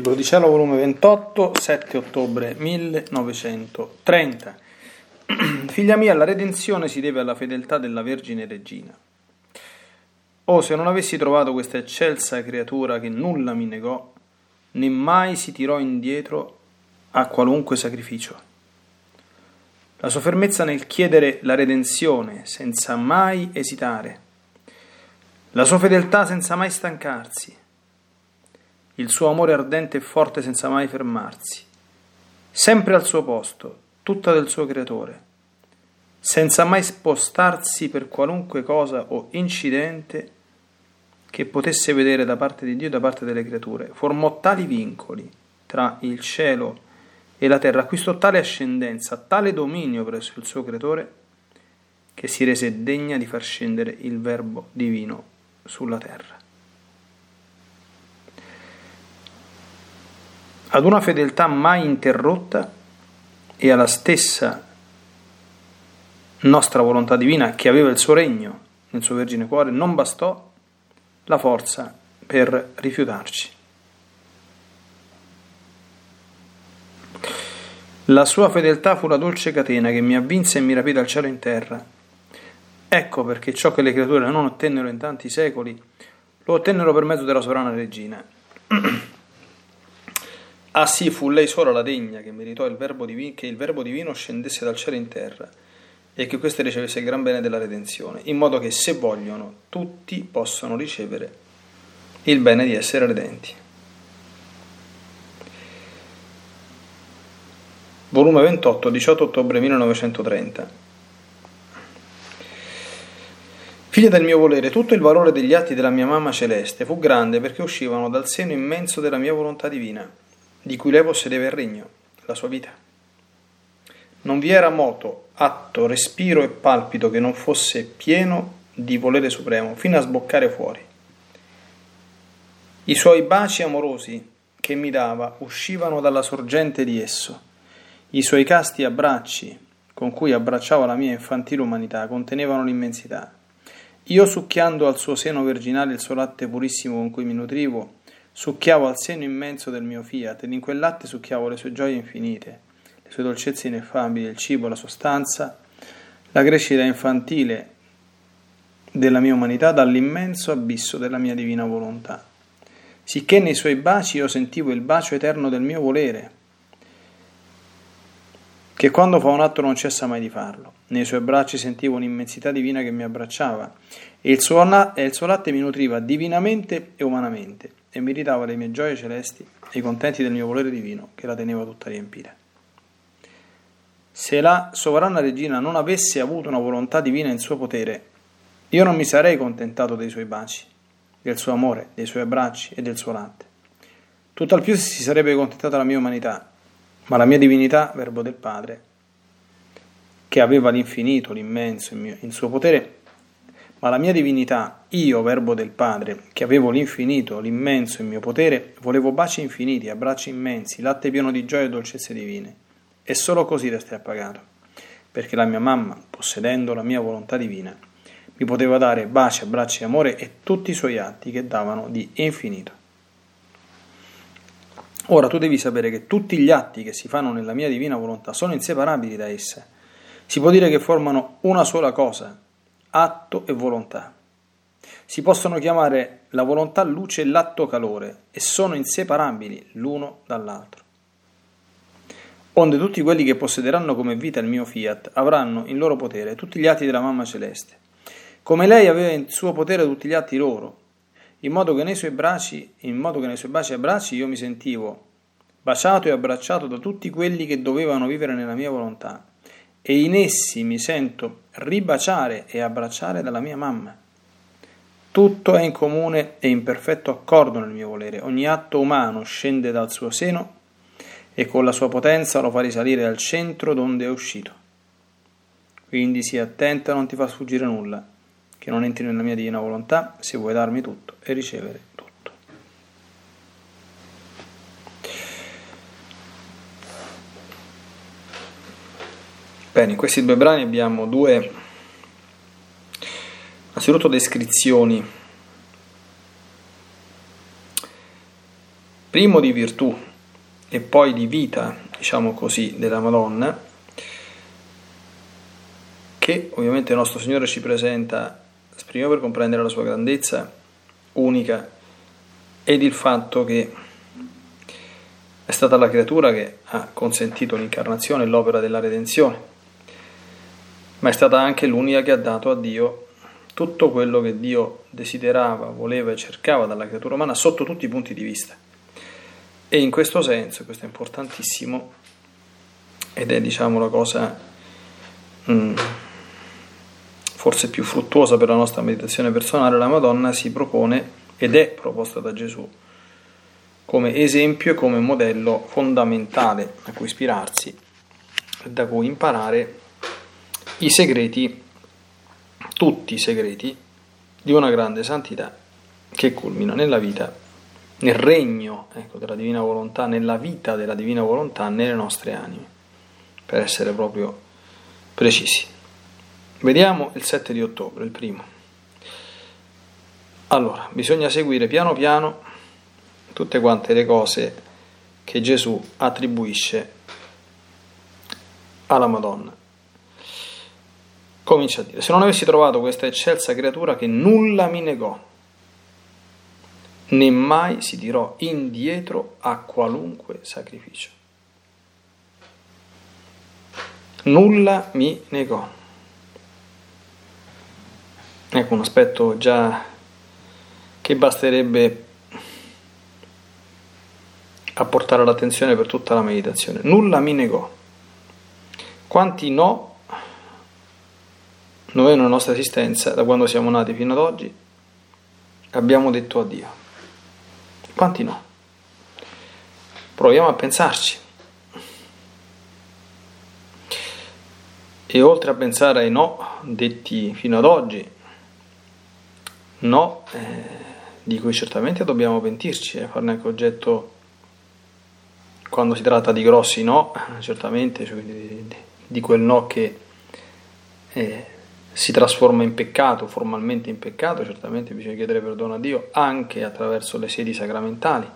Libro di Cielo, volume 28, 7 ottobre 1930. Figlia mia, la redenzione si deve alla fedeltà della Vergine Regina. Oh, se non avessi trovato questa eccelsa creatura che nulla mi negò, né mai si tirò indietro a qualunque sacrificio. La sua fermezza nel chiedere la redenzione senza mai esitare, la sua fedeltà senza mai stancarsi, il suo amore ardente e forte senza mai fermarsi, sempre al suo posto, tutta del suo creatore, senza mai spostarsi per qualunque cosa o incidente che potesse vedere da parte di Dio e da parte delle creature. Formò tali vincoli tra il cielo e la terra, acquistò tale ascendenza, tale dominio presso il suo creatore, che si rese degna di far scendere il Verbo divino sulla terra. Ad una fedeltà mai interrotta e alla stessa nostra volontà divina che aveva il suo regno nel suo vergine cuore, non bastò la forza per rifiutarci. La sua fedeltà fu la dolce catena che mi avvinse e mi rapì dal cielo in terra. Ecco perché ciò che le creature non ottennero in tanti secoli, lo ottennero per mezzo della sovrana regina. ah sì, fu lei sola la degna che meritò il divino, che il verbo divino scendesse dal cielo in terra e che questo ricevesse il gran bene della redenzione, in modo che se vogliono tutti possono ricevere il bene di essere redenti. Volume 28, 18 ottobre 1930. Figlia del mio volere, tutto il valore degli atti della mia mamma celeste fu grande perché uscivano dal seno immenso della mia volontà divina, di cui lei possedeva il regno, la sua vita. Non vi era moto, atto, respiro e palpito che non fosse pieno di volere supremo, fino a sboccare fuori. I suoi baci amorosi che mi dava uscivano dalla sorgente di esso. I suoi casti abbracci, con cui abbracciava la mia infantile umanità, contenevano l'immensità. Io succhiando al suo seno virginale il suo latte purissimo con cui mi nutrivo, succhiavo al seno immenso del mio fiat ed in quel latte succhiavo le sue gioie infinite le sue dolcezze ineffabili, il cibo, la sostanza, la crescita infantile della mia umanità dall'immenso abisso della mia divina volontà. Sicché nei suoi baci io sentivo il bacio eterno del mio volere, che quando fa un atto non cessa mai di farlo. Nei suoi bracci sentivo un'immensità divina che mi abbracciava e il suo, na- e il suo latte mi nutriva divinamente e umanamente e mi ritava le mie gioie celesti e i contenti del mio volere divino che la teneva tutta riempita. Se la sovrana regina non avesse avuto una volontà divina in suo potere, io non mi sarei contentato dei suoi baci, del suo amore, dei suoi abbracci e del suo latte. Tutt'al più si sarebbe contentata la mia umanità, ma la mia divinità, verbo del Padre, che aveva l'infinito, l'immenso in suo potere, ma la mia divinità, io, verbo del Padre, che avevo l'infinito, l'immenso in mio potere, volevo baci infiniti, abbracci immensi, latte pieno di gioia e dolcezze divine e solo così restai appagato, perché la mia mamma, possedendo la mia volontà divina, mi poteva dare baci, abbracci e amore e tutti i suoi atti che davano di infinito. Ora tu devi sapere che tutti gli atti che si fanno nella mia divina volontà sono inseparabili da essa. Si può dire che formano una sola cosa, atto e volontà. Si possono chiamare la volontà luce e l'atto calore e sono inseparabili l'uno dall'altro. Onde tutti quelli che possederanno come vita il mio fiat avranno in loro potere tutti gli atti della mamma celeste, come lei aveva in suo potere tutti gli atti loro, in modo che nei suoi bracci, in modo che nei suoi baci e abbracci io mi sentivo baciato e abbracciato da tutti quelli che dovevano vivere nella mia volontà, e in essi mi sento ribaciare e abbracciare dalla mia mamma. Tutto è in comune e in perfetto accordo nel mio volere, ogni atto umano scende dal suo seno e con la sua potenza lo fa risalire al centro donde è uscito. Quindi sii attenta non ti far sfuggire nulla, che non entri nella mia divina volontà se vuoi darmi tutto e ricevere tutto. Bene, in questi due brani abbiamo due, innanzitutto descrizioni, primo di virtù e poi di vita, diciamo così, della Madonna, che ovviamente il nostro Signore ci presenta prima per comprendere la sua grandezza unica ed il fatto che è stata la creatura che ha consentito l'incarnazione e l'opera della redenzione, ma è stata anche l'unica che ha dato a Dio tutto quello che Dio desiderava, voleva e cercava dalla creatura umana sotto tutti i punti di vista. E in questo senso, questo è importantissimo, ed è diciamo la cosa mm, forse più fruttuosa per la nostra meditazione personale, la Madonna si propone ed è proposta da Gesù come esempio e come modello fondamentale a cui ispirarsi da cui imparare i segreti, tutti i segreti di una grande santità che culmina nella vita nel regno ecco, della divina volontà, nella vita della divina volontà nelle nostre anime, per essere proprio precisi. Vediamo il 7 di ottobre, il primo. Allora, bisogna seguire piano piano tutte quante le cose che Gesù attribuisce alla Madonna. Comincia a dire, se non avessi trovato questa eccelsa creatura che nulla mi negò, né mai si tirò indietro a qualunque sacrificio. Nulla mi negò. Ecco un aspetto già che basterebbe a portare l'attenzione per tutta la meditazione. Nulla mi negò. Quanti no noi nella nostra esistenza, da quando siamo nati fino ad oggi, abbiamo detto addio? Quanti no? Proviamo a pensarci. E oltre a pensare ai no detti fino ad oggi, no eh, di cui certamente dobbiamo pentirci e eh, farne anche oggetto quando si tratta di grossi no, certamente, cioè di, di, quel no che eh, si trasforma in peccato, formalmente in peccato, certamente bisogna chiedere perdono a Dio anche attraverso le sedi sacramentali,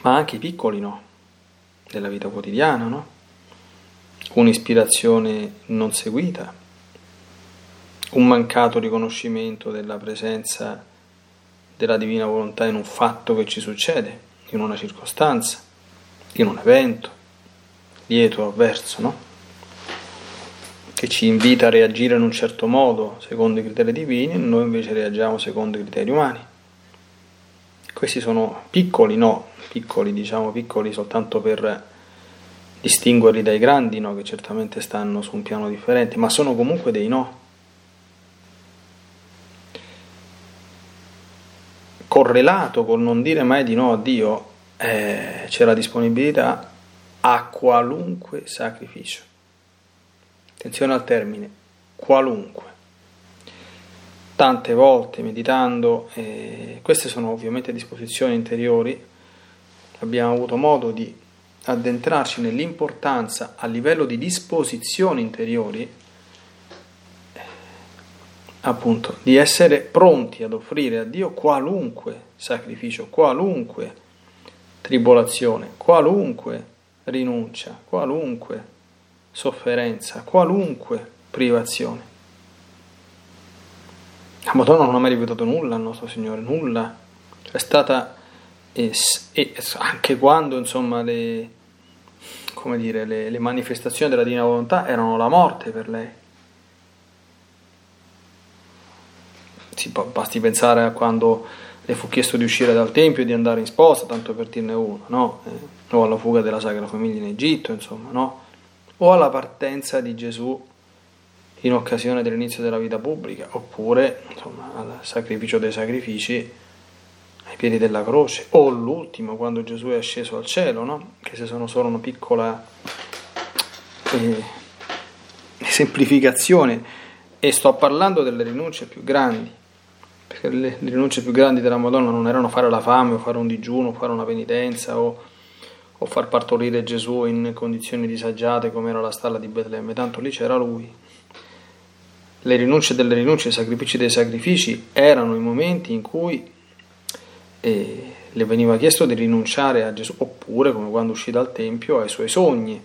ma anche i piccoli no della vita quotidiana, no? un'ispirazione non seguita, un mancato riconoscimento della presenza della divina volontà in un fatto che ci succede, in una circostanza, in un evento, lieto o avverso, no? Che ci invita a reagire in un certo modo secondo i criteri divini noi invece reagiamo secondo i criteri umani. Questi sono piccoli no, piccoli diciamo piccoli soltanto per distinguerli dai grandi no, che certamente stanno su un piano differente, ma sono comunque dei no. Correlato col non dire mai di no a Dio eh, c'è la disponibilità a qualunque sacrificio. Attenzione al termine, qualunque. Tante volte meditando, eh, queste sono ovviamente disposizioni interiori, abbiamo avuto modo di addentrarci nell'importanza a livello di disposizioni interiori, appunto, di essere pronti ad offrire a Dio qualunque sacrificio, qualunque tribolazione, qualunque rinuncia, qualunque sofferenza, qualunque privazione. La Madonna non ha mai ripetuto nulla al nostro Signore, nulla. È stata, e, e anche quando insomma le, dire, le, le manifestazioni della divina volontà erano la morte per lei. Si, basti pensare a quando le fu chiesto di uscire dal Tempio e di andare in sposa, tanto per dirne uno, no? eh, o alla fuga della Sacra Famiglia in Egitto, insomma, no? O alla partenza di Gesù in occasione dell'inizio della vita pubblica, oppure insomma, al sacrificio dei sacrifici ai piedi della croce, o l'ultimo quando Gesù è sceso al cielo, no? che se sono solo una piccola eh, semplificazione, e sto parlando delle rinunce più grandi, perché le, le, rinunce più grandi della Madonna non erano fare la fame o fare un digiuno, o fare una penitenza o, o far partorire Gesù in condizioni disagiate come era la stalla di Betlemme, tanto lì c'era lui. Le rinunce delle rinunce, i sacrifici dei sacrifici erano i momenti in cui e le veniva chiesto di rinunciare a Gesù, oppure come quando uscì dal Tempio ai suoi sogni,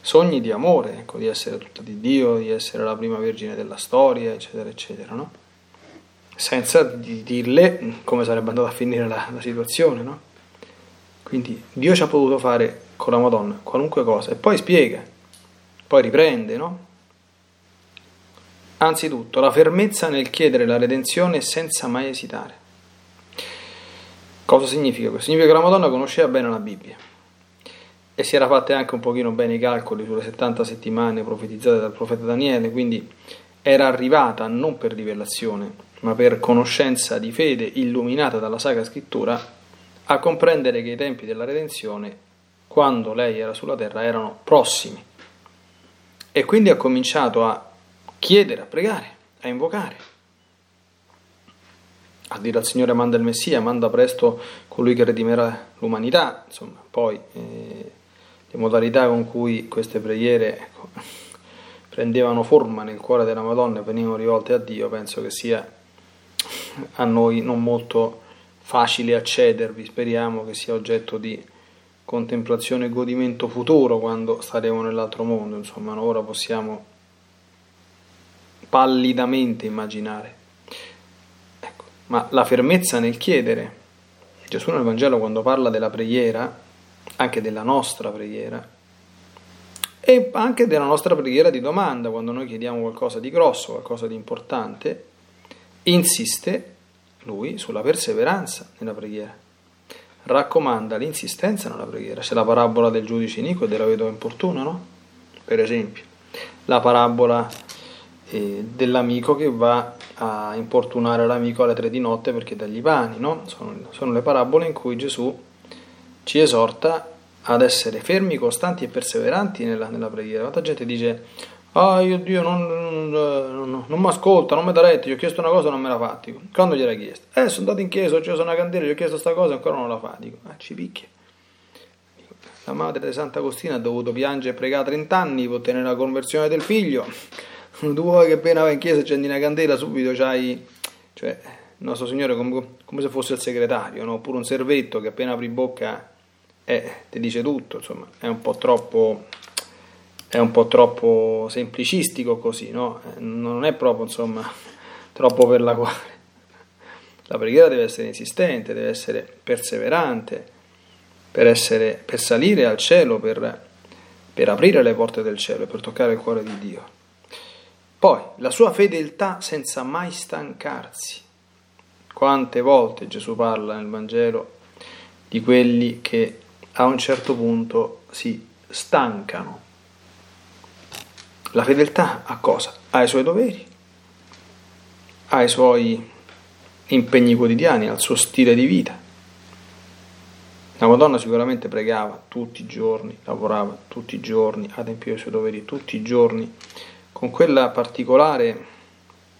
sogni di amore, ecco, di essere tutta di Dio, di essere la prima vergine della storia, eccetera, eccetera, no? senza di dirle come sarebbe andata a finire la, la situazione. No? Quindi Dio ci ha potuto fare con la Madonna qualunque cosa e poi spiega, poi riprende, no? Anzitutto la fermezza nel chiedere la redenzione senza mai esitare. Cosa significa questo? Significa che la Madonna conosceva bene la Bibbia e si era fatte anche un pochino bene i calcoli sulle 70 settimane profetizzate dal profeta Daniele, quindi era arrivata non per rivelazione, ma per conoscenza di fede illuminata dalla Sacra Scrittura a comprendere che i tempi della redenzione, quando lei era sulla terra, erano prossimi. E quindi ha cominciato a chiedere, a pregare, a invocare a dire al Signore manda il Messia, manda presto colui che redimerà l'umanità, insomma, poi eh, le modalità con cui queste preghiere, ecco, prendevano forma nel cuore della Madonna e venivano rivolte a Dio, penso che sia a noi non molto facile accedervi, speriamo che sia oggetto di contemplazione e godimento futuro quando staremo nell'altro mondo, insomma, ora possiamo pallidamente immaginare. Ecco, ma la fermezza nel chiedere, Gesù nel Vangelo quando parla della preghiera, anche della nostra preghiera, e anche della nostra preghiera di domanda, quando noi chiediamo qualcosa di grosso, qualcosa di importante, insiste lui sulla perseveranza nella preghiera, raccomanda l'insistenza nella preghiera. C'è la parabola del giudice iniquo e della vedova importuna, no? Per esempio, la parabola eh, dell'amico che va a importunare l'amico alle tre di notte perché dagli pani, no? Sono, sono le parabole in cui Gesù ci esorta ad essere fermi, costanti e perseveranti nella, nella preghiera. Quanta gente dice, ah io Dio non, non, non, non mi ascolta, non mi dà retta, gli ho chiesto una cosa e non me la fa, dico, quando gliel'hai chiesto? Eh, sono andato in chiesa, ho acceso una candela, gli ho chiesto questa cosa e ancora non la fa, dico, ah ci picchia. La madre di Sant'Agostino ha dovuto piangere e pregare 30 anni per ottenere la conversione del figlio. Tu vuoi che appena vai in chiesa accendi una candela, subito c'hai... Cioè, il nostro Signore come, come se fosse il segretario, no? oppure un servetto che appena apri bocca eh, ti dice tutto, insomma, è un po' troppo, è un po' troppo semplicistico così, no? Non è proprio, insomma, troppo per la quale. La preghiera deve essere insistente, deve essere perseverante, per, essere, per salire al cielo, per, per aprire le porte del cielo e per toccare il cuore di Dio. Poi, la sua fedeltà senza mai stancarsi. Quante volte Gesù parla nel Vangelo di quelli che a un certo punto si stancano. La fedeltà a cosa? Ai suoi doveri, ai suoi impegni quotidiani, al suo stile di vita. La Madonna sicuramente pregava tutti i giorni, lavorava tutti i giorni, adempiva i suoi doveri tutti i giorni, con quella particolare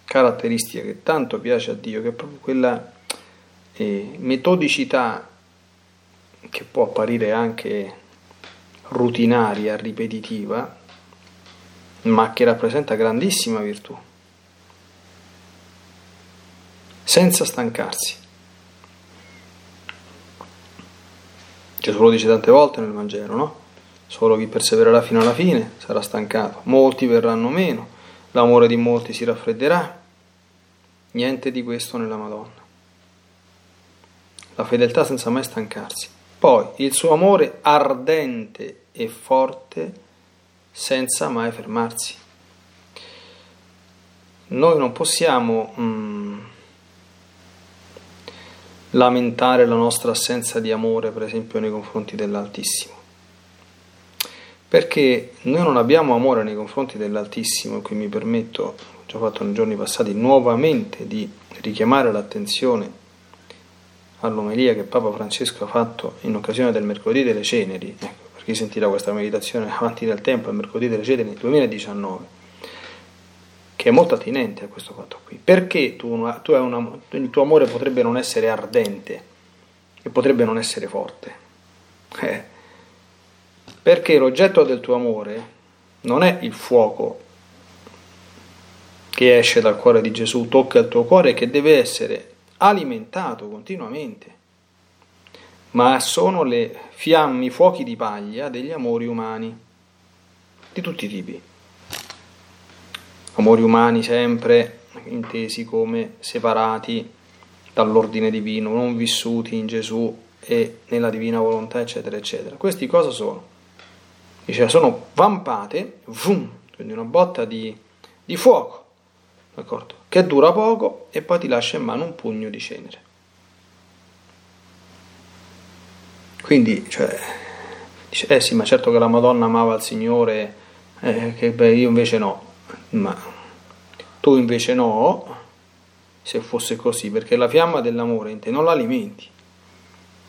caratteristica che tanto piace a Dio, che è proprio quella eh, metodicità che può apparire anche rutinaria, ripetitiva, ma che rappresenta grandissima virtù, senza stancarsi. Gesù lo dice tante volte nel Vangelo, no? Solo chi persevererà fino alla fine sarà stancato, molti verranno meno, l'amore di molti si raffredderà, niente di questo nella Madonna. La fedeltà senza mai stancarsi. Poi il suo amore ardente e forte senza mai fermarsi. Noi non possiamo mm, lamentare la nostra assenza di amore, per esempio, nei confronti dell'Altissimo. Perché noi non abbiamo amore nei confronti dell'Altissimo, e qui mi permetto, ho già fatto nei giorni passati, nuovamente di richiamare l'attenzione all'omelia che Papa Francesco ha fatto in occasione del mercoledì delle ceneri, ecco, sentirà questa meditazione avanti nel tempo, il mercoledì delle nel 2019, che è molto attinente a questo fatto qui. Perché tu, tu una, il tuo amore potrebbe non essere ardente e potrebbe non essere forte? Eh, perché l'oggetto del tuo amore non è il fuoco che esce dal cuore di Gesù, tocca il tuo cuore e che deve essere alimentato continuamente, ma sono le fiamme, i fuochi di paglia degli amori umani, di tutti i tipi. Amori umani sempre intesi come separati dall'ordine divino, non vissuti in Gesù e nella divina volontà, eccetera, eccetera. Questi cosa sono? Dice, sono vampate, vum, quindi una botta di, di fuoco d'accordo? Che dura poco e poi ti lascia in mano un pugno di cenere. Quindi, cioè, dice, eh sì, ma certo che la Madonna amava il Signore, eh, che beh, io invece no, ma tu invece no, se fosse così, perché la fiamma dell'amore in te non la alimenti,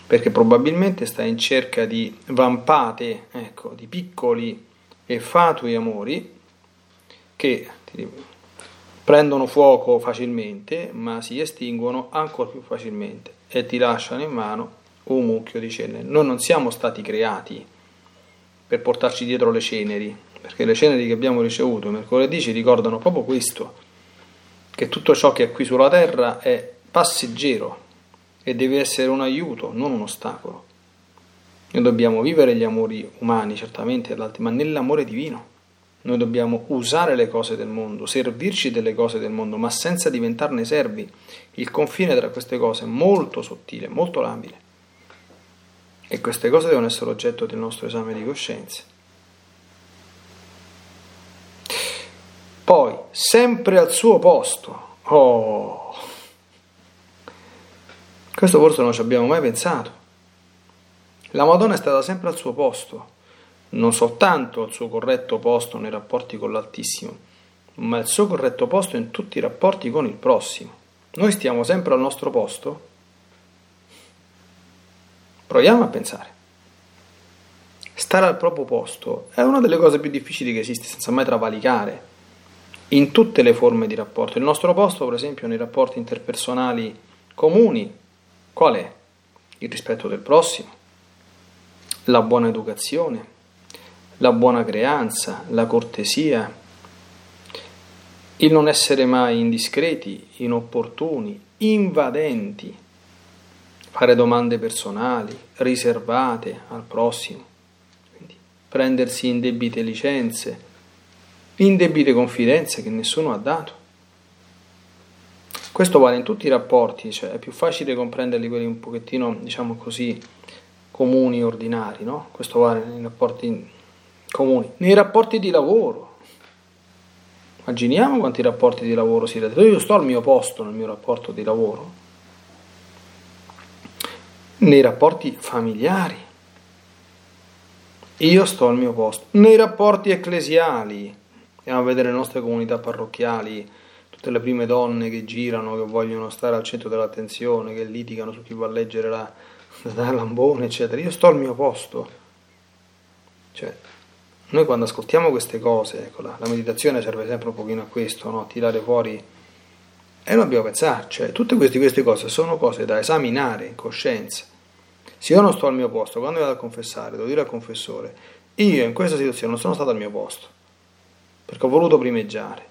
perché probabilmente stai in cerca di vampate, ecco, di piccoli e fatui amori che, dico, prendono fuoco facilmente, ma si estinguono ancora più facilmente e ti lasciano in mano un mucchio di ceneri. Noi non siamo stati creati per portarci dietro le ceneri, perché le ceneri che abbiamo ricevuto mercoledì ci ricordano proprio questo, che tutto ciò che è qui sulla terra è passeggero e deve essere un aiuto, non un ostacolo. Noi dobbiamo vivere gli amori umani, certamente, ma nell'amore divino. Noi dobbiamo usare le cose del mondo, servirci delle cose del mondo, ma senza diventarne servi. Il confine tra queste cose è molto sottile, molto labile. E queste cose devono essere oggetto del nostro esame di coscienza. Poi, sempre al suo posto. Oh! Questo forse non ci abbiamo mai pensato. La Madonna è stata sempre al suo posto, non soltanto al suo corretto posto nei rapporti con l'Altissimo, ma al suo corretto posto in tutti i rapporti con il prossimo. Noi stiamo sempre al nostro posto? Proviamo a pensare. Stare al proprio posto è una delle cose più difficili che esiste senza mai travalicare in tutte le forme di rapporto. Il nostro posto, per esempio, nei rapporti interpersonali comuni, qual è? Il rispetto del prossimo, la buona educazione, la buona creanza, la cortesia, il non essere mai indiscreti, inopportuni, invadenti, fare domande personali, riservate al prossimo, Quindi, prendersi indebite licenze, indebite confidenze che nessuno ha dato. Questo vale in tutti i rapporti, cioè è più facile comprenderli quelli un pochettino, diciamo così, comuni, ordinari, no? Questo vale nei rapporti comuni. Nei rapporti di lavoro. Immaginiamo quanti rapporti di lavoro si vedono. Io sto al mio posto nel mio rapporto di lavoro. Nei rapporti familiari. Io sto al mio posto. Nei rapporti ecclesiali. Andiamo a vedere le nostre comunità parrocchiali, tutte le prime donne che girano, che vogliono stare al centro dell'attenzione, che litigano su chi va a leggere la, da lambone, eccetera. Io sto al mio posto. Cioè, noi quando ascoltiamo queste cose, ecco, la, la meditazione serve sempre un pochino a questo, no? a tirare fuori. E noi dobbiamo pensarci, cioè, tutte queste, queste cose sono cose da esaminare in coscienza. Se io non sto al mio posto, quando vado a confessare, devo dire al confessore, io in questa situazione non sono stato al mio posto, perché ho voluto primeggiare,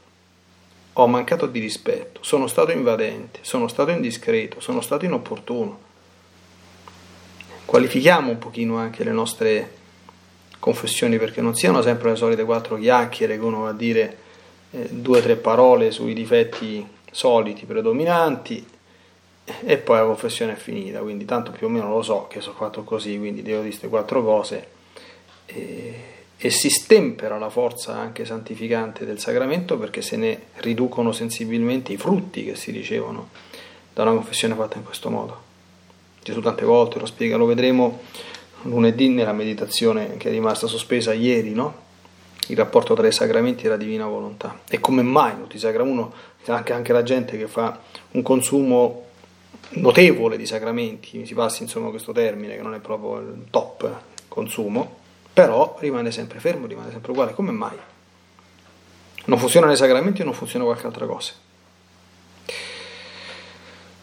ho mancato di rispetto, sono stato invadente, sono stato indiscreto, sono stato inopportuno qualifichiamo un pochino anche le nostre confessioni perché non siano sempre le solite quattro chiacchiere che uno va a dire eh, due o tre parole sui difetti soliti, predominanti e poi la confessione è finita, quindi tanto più o meno lo so che sono fatto così, quindi devo dire queste quattro cose e, e si stempera la forza anche santificante del sacramento perché se ne riducono sensibilmente i frutti che si ricevono da una confessione fatta in questo modo. Gesù tante volte lo spiega, lo vedremo lunedì nella meditazione che è rimasta sospesa ieri, no? Il rapporto tra i sacramenti e la divina volontà. E come mai tutti i sacramenti, uno, anche, anche la gente che fa un consumo notevole di sacramenti, si passi insomma questo termine che non è proprio il top consumo, però rimane sempre fermo, rimane sempre uguale. Come mai? Non funzionano i sacramenti o non funziona qualche altra cosa?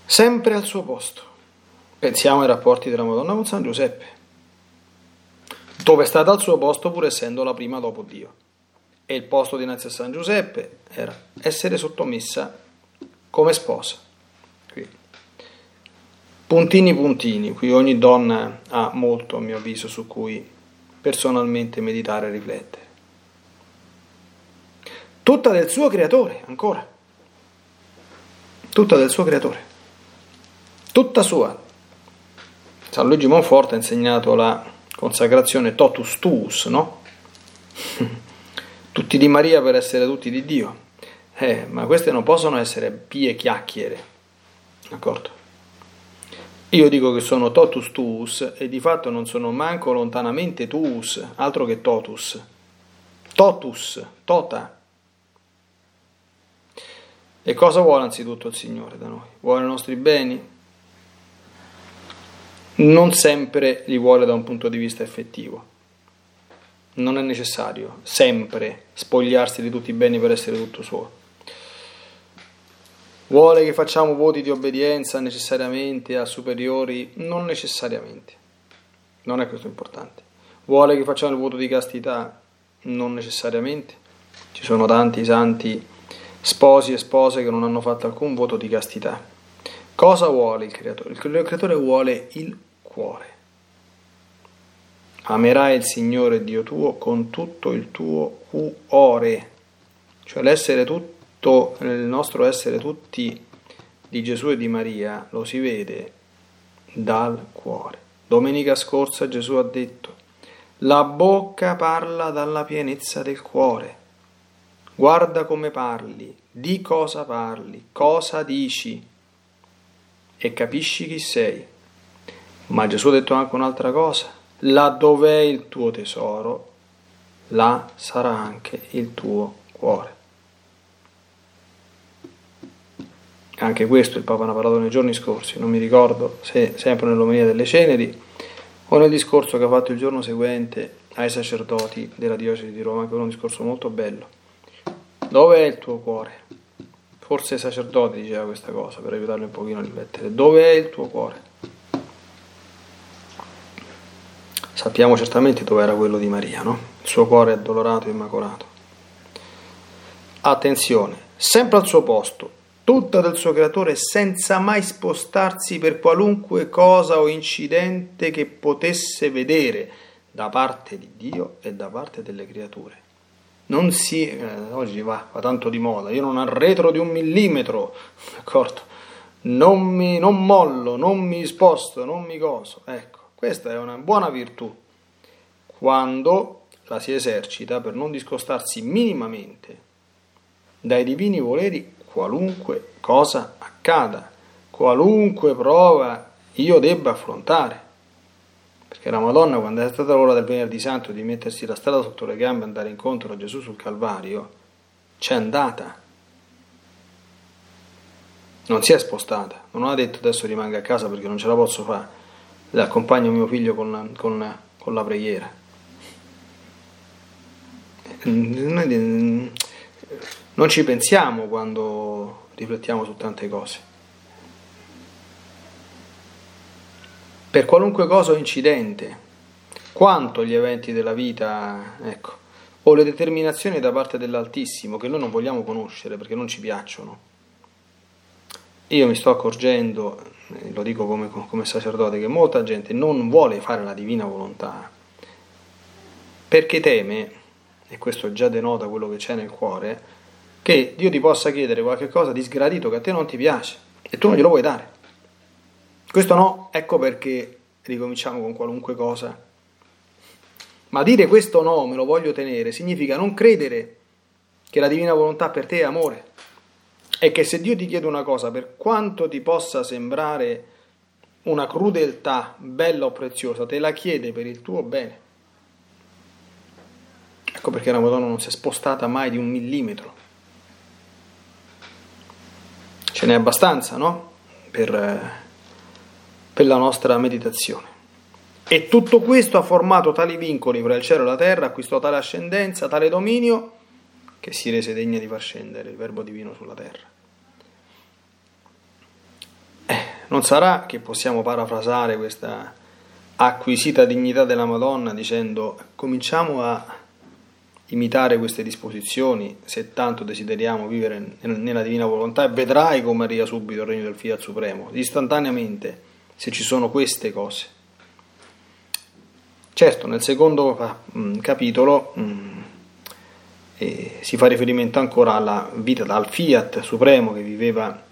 Sempre al suo posto. Pensiamo ai rapporti della Madonna con San Giuseppe, dove è stata al suo posto pur essendo la prima dopo Dio. E il posto dinanzi a San Giuseppe era essere sottomessa come sposa. Qui. Puntini puntini, qui ogni donna ha molto, a mio avviso, su cui personalmente meditare e riflettere. Tutta del suo creatore, ancora. Tutta del suo creatore. Tutta sua, San Luigi Monforte ha insegnato la consacrazione totus tuus, no? tutti di Maria per essere tutti di Dio. Eh, ma queste non possono essere pie chiacchiere, d'accordo? Io dico che sono totus tuus e di fatto non sono manco lontanamente tuus, altro che totus. Totus, tota. E cosa vuole anzitutto il Signore da noi? Vuole i nostri beni? Non sempre li vuole da un punto di vista effettivo. Non è necessario sempre spogliarsi di tutti i beni per essere tutto suo. Vuole che facciamo voti di obbedienza necessariamente a superiori? Non necessariamente. Non è questo importante. Vuole che facciamo il voto di castità? Non necessariamente. Ci sono tanti santi sposi e spose che non hanno fatto alcun voto di castità. Cosa vuole il creatore? Il creatore vuole il cuore. Amerai il Signore Dio tuo con tutto il tuo cuore, cioè l'essere tutto, il nostro essere tutti di Gesù e di Maria lo si vede dal cuore. Domenica scorsa Gesù ha detto, la bocca parla dalla pienezza del cuore. Guarda come parli, di cosa parli, cosa dici e capisci chi sei. Ma Gesù ha detto anche un'altra cosa là dove è il tuo tesoro, là sarà anche il tuo cuore. Anche questo il Papa ne ha parlato nei giorni scorsi, non mi ricordo se sempre nell'omelia delle ceneri o nel discorso che ha fatto il giorno seguente ai sacerdoti della diocesi di Roma, che era un discorso molto bello. Dove è il tuo cuore? Forse il sacerdote diceva questa cosa per aiutarlo un pochino a riflettere. Dove è il tuo cuore? Sappiamo certamente dove era quello di Maria, no? Il suo cuore addolorato e immacolato. Attenzione, sempre al suo posto, tutta del suo creatore senza mai spostarsi per qualunque cosa o incidente che potesse vedere da parte di Dio e da parte delle creature. Non si, eh, oggi va, va tanto di moda, io non arretro di un millimetro, d'accordo? Non mi non mollo, non mi sposto, non mi coso, ecco. Questa è una buona virtù quando la si esercita per non discostarsi minimamente dai divini voleri qualunque cosa accada, qualunque prova io debba affrontare. Perché la Madonna, quando è stata l'ora del venerdì santo di mettersi la strada sotto le gambe e andare incontro a Gesù sul Calvario, c'è andata. Non si è spostata, non ha detto adesso rimango a casa perché non ce la posso fare accompagno mio figlio con con, con la preghiera. Noi non ci pensiamo quando riflettiamo su tante cose. Per qualunque cosa o incidente, quanto gli eventi della vita, ecco, o le determinazioni da parte dell'Altissimo che noi non vogliamo conoscere perché non ci piacciono. Io mi sto accorgendo lo dico come, come sacerdote, che molta gente non vuole fare la divina volontà perché teme, e questo già denota quello che c'è nel cuore, che Dio ti possa chiedere qualche cosa di sgradito che a te non ti piace e tu non glielo vuoi dare. Questo no, ecco perché ricominciamo con qualunque cosa. Ma dire questo no, me lo voglio tenere, significa non credere che la divina volontà per te è amore è che se Dio ti chiede una cosa, per quanto ti possa sembrare una crudeltà bella o preziosa, te la chiede per il tuo bene. Ecco perché la Madonna non si è spostata mai di un millimetro. Ce n'è abbastanza, no? Per, per la nostra meditazione. E tutto questo ha formato tali vincoli fra il cielo e la terra, acquistò tale ascendenza, tale dominio, che si rese degna di far scendere il Verbo divino sulla terra. Eh, non sarà che possiamo parafrasare questa acquisita dignità della Madonna dicendo cominciamo a imitare queste disposizioni se tanto desideriamo vivere nella divina volontà e vedrai come arriva subito il regno del Fiat Supremo, istantaneamente, se ci sono queste cose. Certo, nel secondo mm, capitolo mm, e si fa riferimento ancora alla vita dal fiat supremo che viveva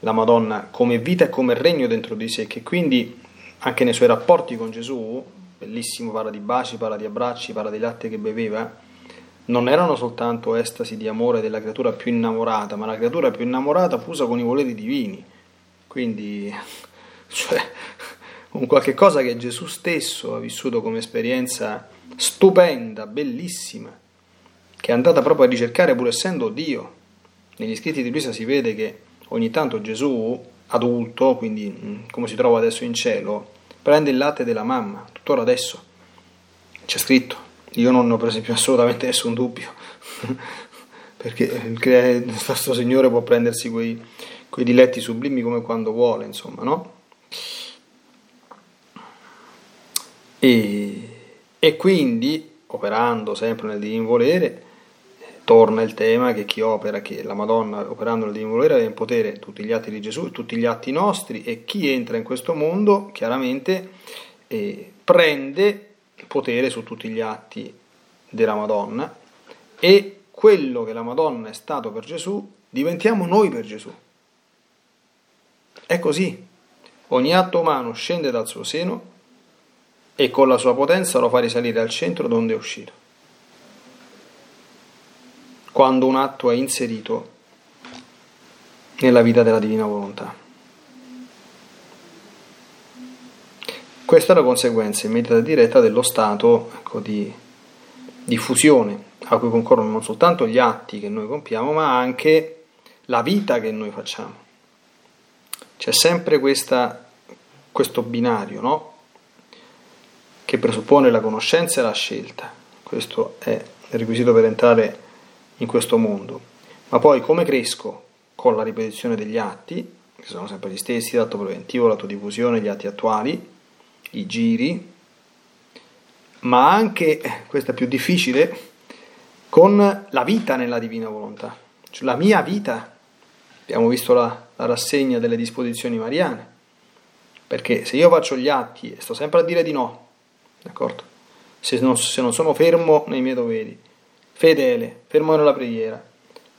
la Madonna come vita e come regno dentro di sé, che quindi anche nei suoi rapporti con Gesù, bellissimo, parla di baci, parla di abbracci, parla di latte che beveva, non erano soltanto estasi di amore della creatura più innamorata, ma la creatura più innamorata fusa con i voleri divini. Quindi, cioè, un qualche cosa che Gesù stesso ha vissuto come esperienza stupenda, bellissima che è andata proprio a ricercare pur essendo Dio. Negli scritti di Luisa si vede che ogni tanto Gesù, adulto, quindi mm, come si trova adesso in cielo, prende il latte della mamma, tuttora adesso. C'è scritto. Io non ho per esempio assolutamente nessun dubbio, perché il nostro Signore può prendersi quei, quei diletti sublimi come quando vuole, insomma, no? E, e quindi operando sempre nel divino volere, torna il tema che chi opera, che la Madonna operando nel divino volere ha in potere tutti gli atti di Gesù, tutti gli atti nostri e chi entra in questo mondo chiaramente eh, prende potere su tutti gli atti della Madonna e quello che la Madonna è stato per Gesù diventiamo noi per Gesù. È così. Ogni atto umano scende dal suo seno e con la sua potenza lo fa risalire al centro donde è uscito quando un atto è inserito nella vita della divina volontà. Questa è la conseguenza immediata e diretta dello stato ecco, di diffusione a cui concorrono non soltanto gli atti che noi compiamo, ma anche la vita che noi facciamo. C'è sempre questa, questo binario, no? Che presuppone la conoscenza e la scelta. Questo è il requisito per entrare in questo mondo. Ma poi come cresco con la ripetizione degli atti, che sono sempre gli stessi, l'atto preventivo, l'atto di fusione, gli atti attuali, i giri, ma anche, questo è più difficile, con la vita nella divina volontà, cioè la mia vita. Abbiamo visto la, la rassegna delle disposizioni mariane, perché se io faccio gli atti e sto sempre a dire di no, d'accordo? Se non, se non sono fermo nei miei doveri, fedele, fermo nella preghiera,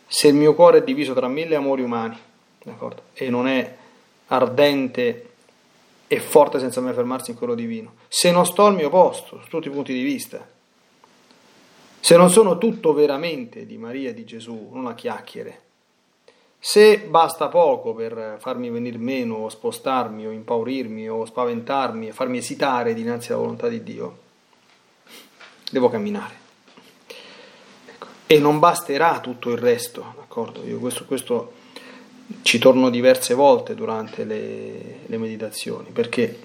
se il mio cuore è diviso tra mille amori umani, d'accordo? E non è ardente e forte senza mai fermarsi in quello divino, se non sto al mio posto, su tutti i punti di vista, se non sono tutto veramente di Maria e di Gesù, non a chiacchiere, se basta poco per farmi venire meno, o spostarmi, o impaurirmi, o spaventarmi, e farmi esitare dinanzi alla volontà di Dio, devo camminare e non basterà tutto il resto, d'accordo? Io questo, questo ci torno diverse volte durante le, le, meditazioni, perché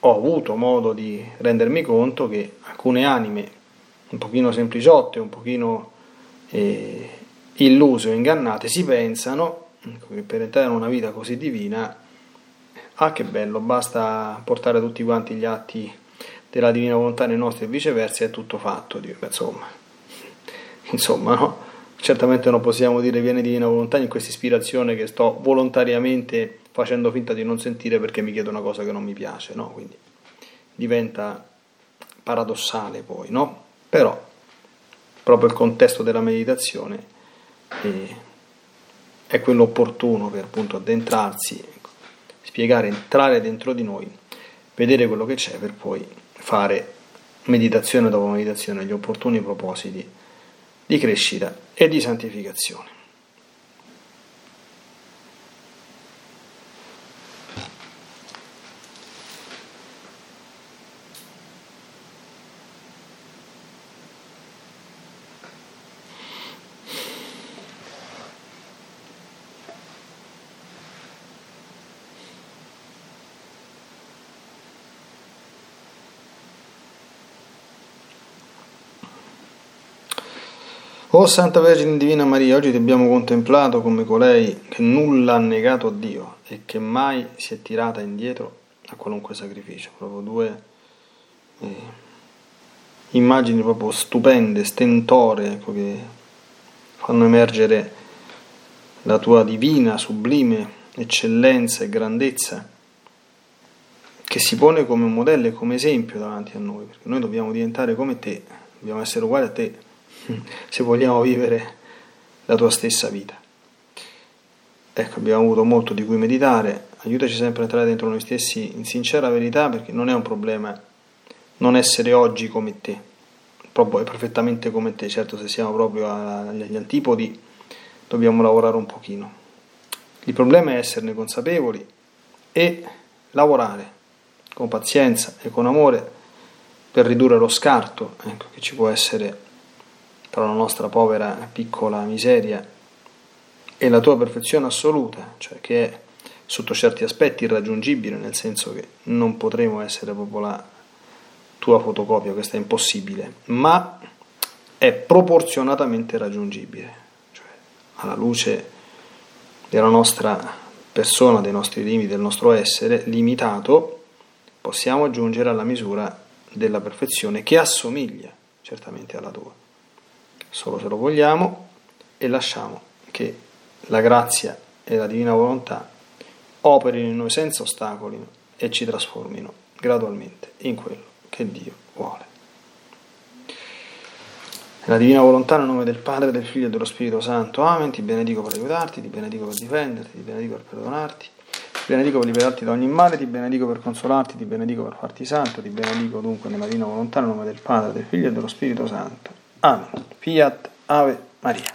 ho avuto modo di rendermi conto che alcune anime un pochino sempliciotte, un pochino eh, illuse o ingannate si pensano ecco, che per entrare in una vita così divina, ah che bello, basta portare tutti quanti gli atti della divina volontà nei nostri e viceversa, è tutto fatto. Insomma, insomma, no? Certamente non possiamo dire viene divina volontà in questa ispirazione che sto volontariamente facendo finta di non sentire perché mi chiedo una cosa che non mi piace, no? Quindi diventa paradossale poi, no? Però proprio il contesto della meditazione è, è quello opportuno per appunto addentrarsi, ecco, spiegare, entrare dentro di noi, vedere quello che c'è per poi fare meditazione dopo meditazione, gli opportuni propositi di crescita e di santificazione. O Santa Vergine Divina Maria, oggi ti abbiamo contemplato come colei che nulla ha negato a Dio e che mai si è tirata indietro a qualunque sacrificio. Proprio due eh, immagini proprio stupende, stentore, ecco, che fanno emergere la tua divina, sublime eccellenza e grandezza che si pone come modello e come esempio davanti a noi, perché noi dobbiamo diventare come te, dobbiamo essere uguali a te se vogliamo vivere la tua stessa vita. Ecco, abbiamo avuto molto di cui meditare, aiutaci sempre a entrare dentro noi stessi in sincera verità perché non è un problema non essere oggi come te, proprio è perfettamente come te, certo se siamo proprio agli antipodi dobbiamo lavorare un pochino. Il problema è esserne consapevoli e lavorare con pazienza e con amore per ridurre lo scarto ecco, che ci può essere tra la nostra povera piccola miseria e la tua perfezione assoluta, cioè che è sotto certi aspetti irraggiungibile, nel senso che non potremo essere proprio la tua fotocopia, questo è impossibile, ma è proporzionatamente raggiungibile, cioè alla luce della nostra persona, dei nostri limiti, del nostro essere limitato, possiamo giungere alla misura della perfezione che assomiglia certamente alla tua. Solo se lo vogliamo e lasciamo che la grazia e la divina volontà operino in noi senza ostacoli e ci trasformino gradualmente in quello che Dio vuole. La divina volontà nel nome del Padre, del Figlio e dello Spirito Santo. Amen. Ti benedico per aiutarti, ti benedico per difenderti, ti benedico per perdonarti, ti benedico per liberarti da ogni male, ti benedico per consolarti, ti benedico per farti santo, ti benedico dunque nella divina volontà nel nome del Padre, del Figlio e dello Spirito Santo. Amen. Fiat Ave Maria.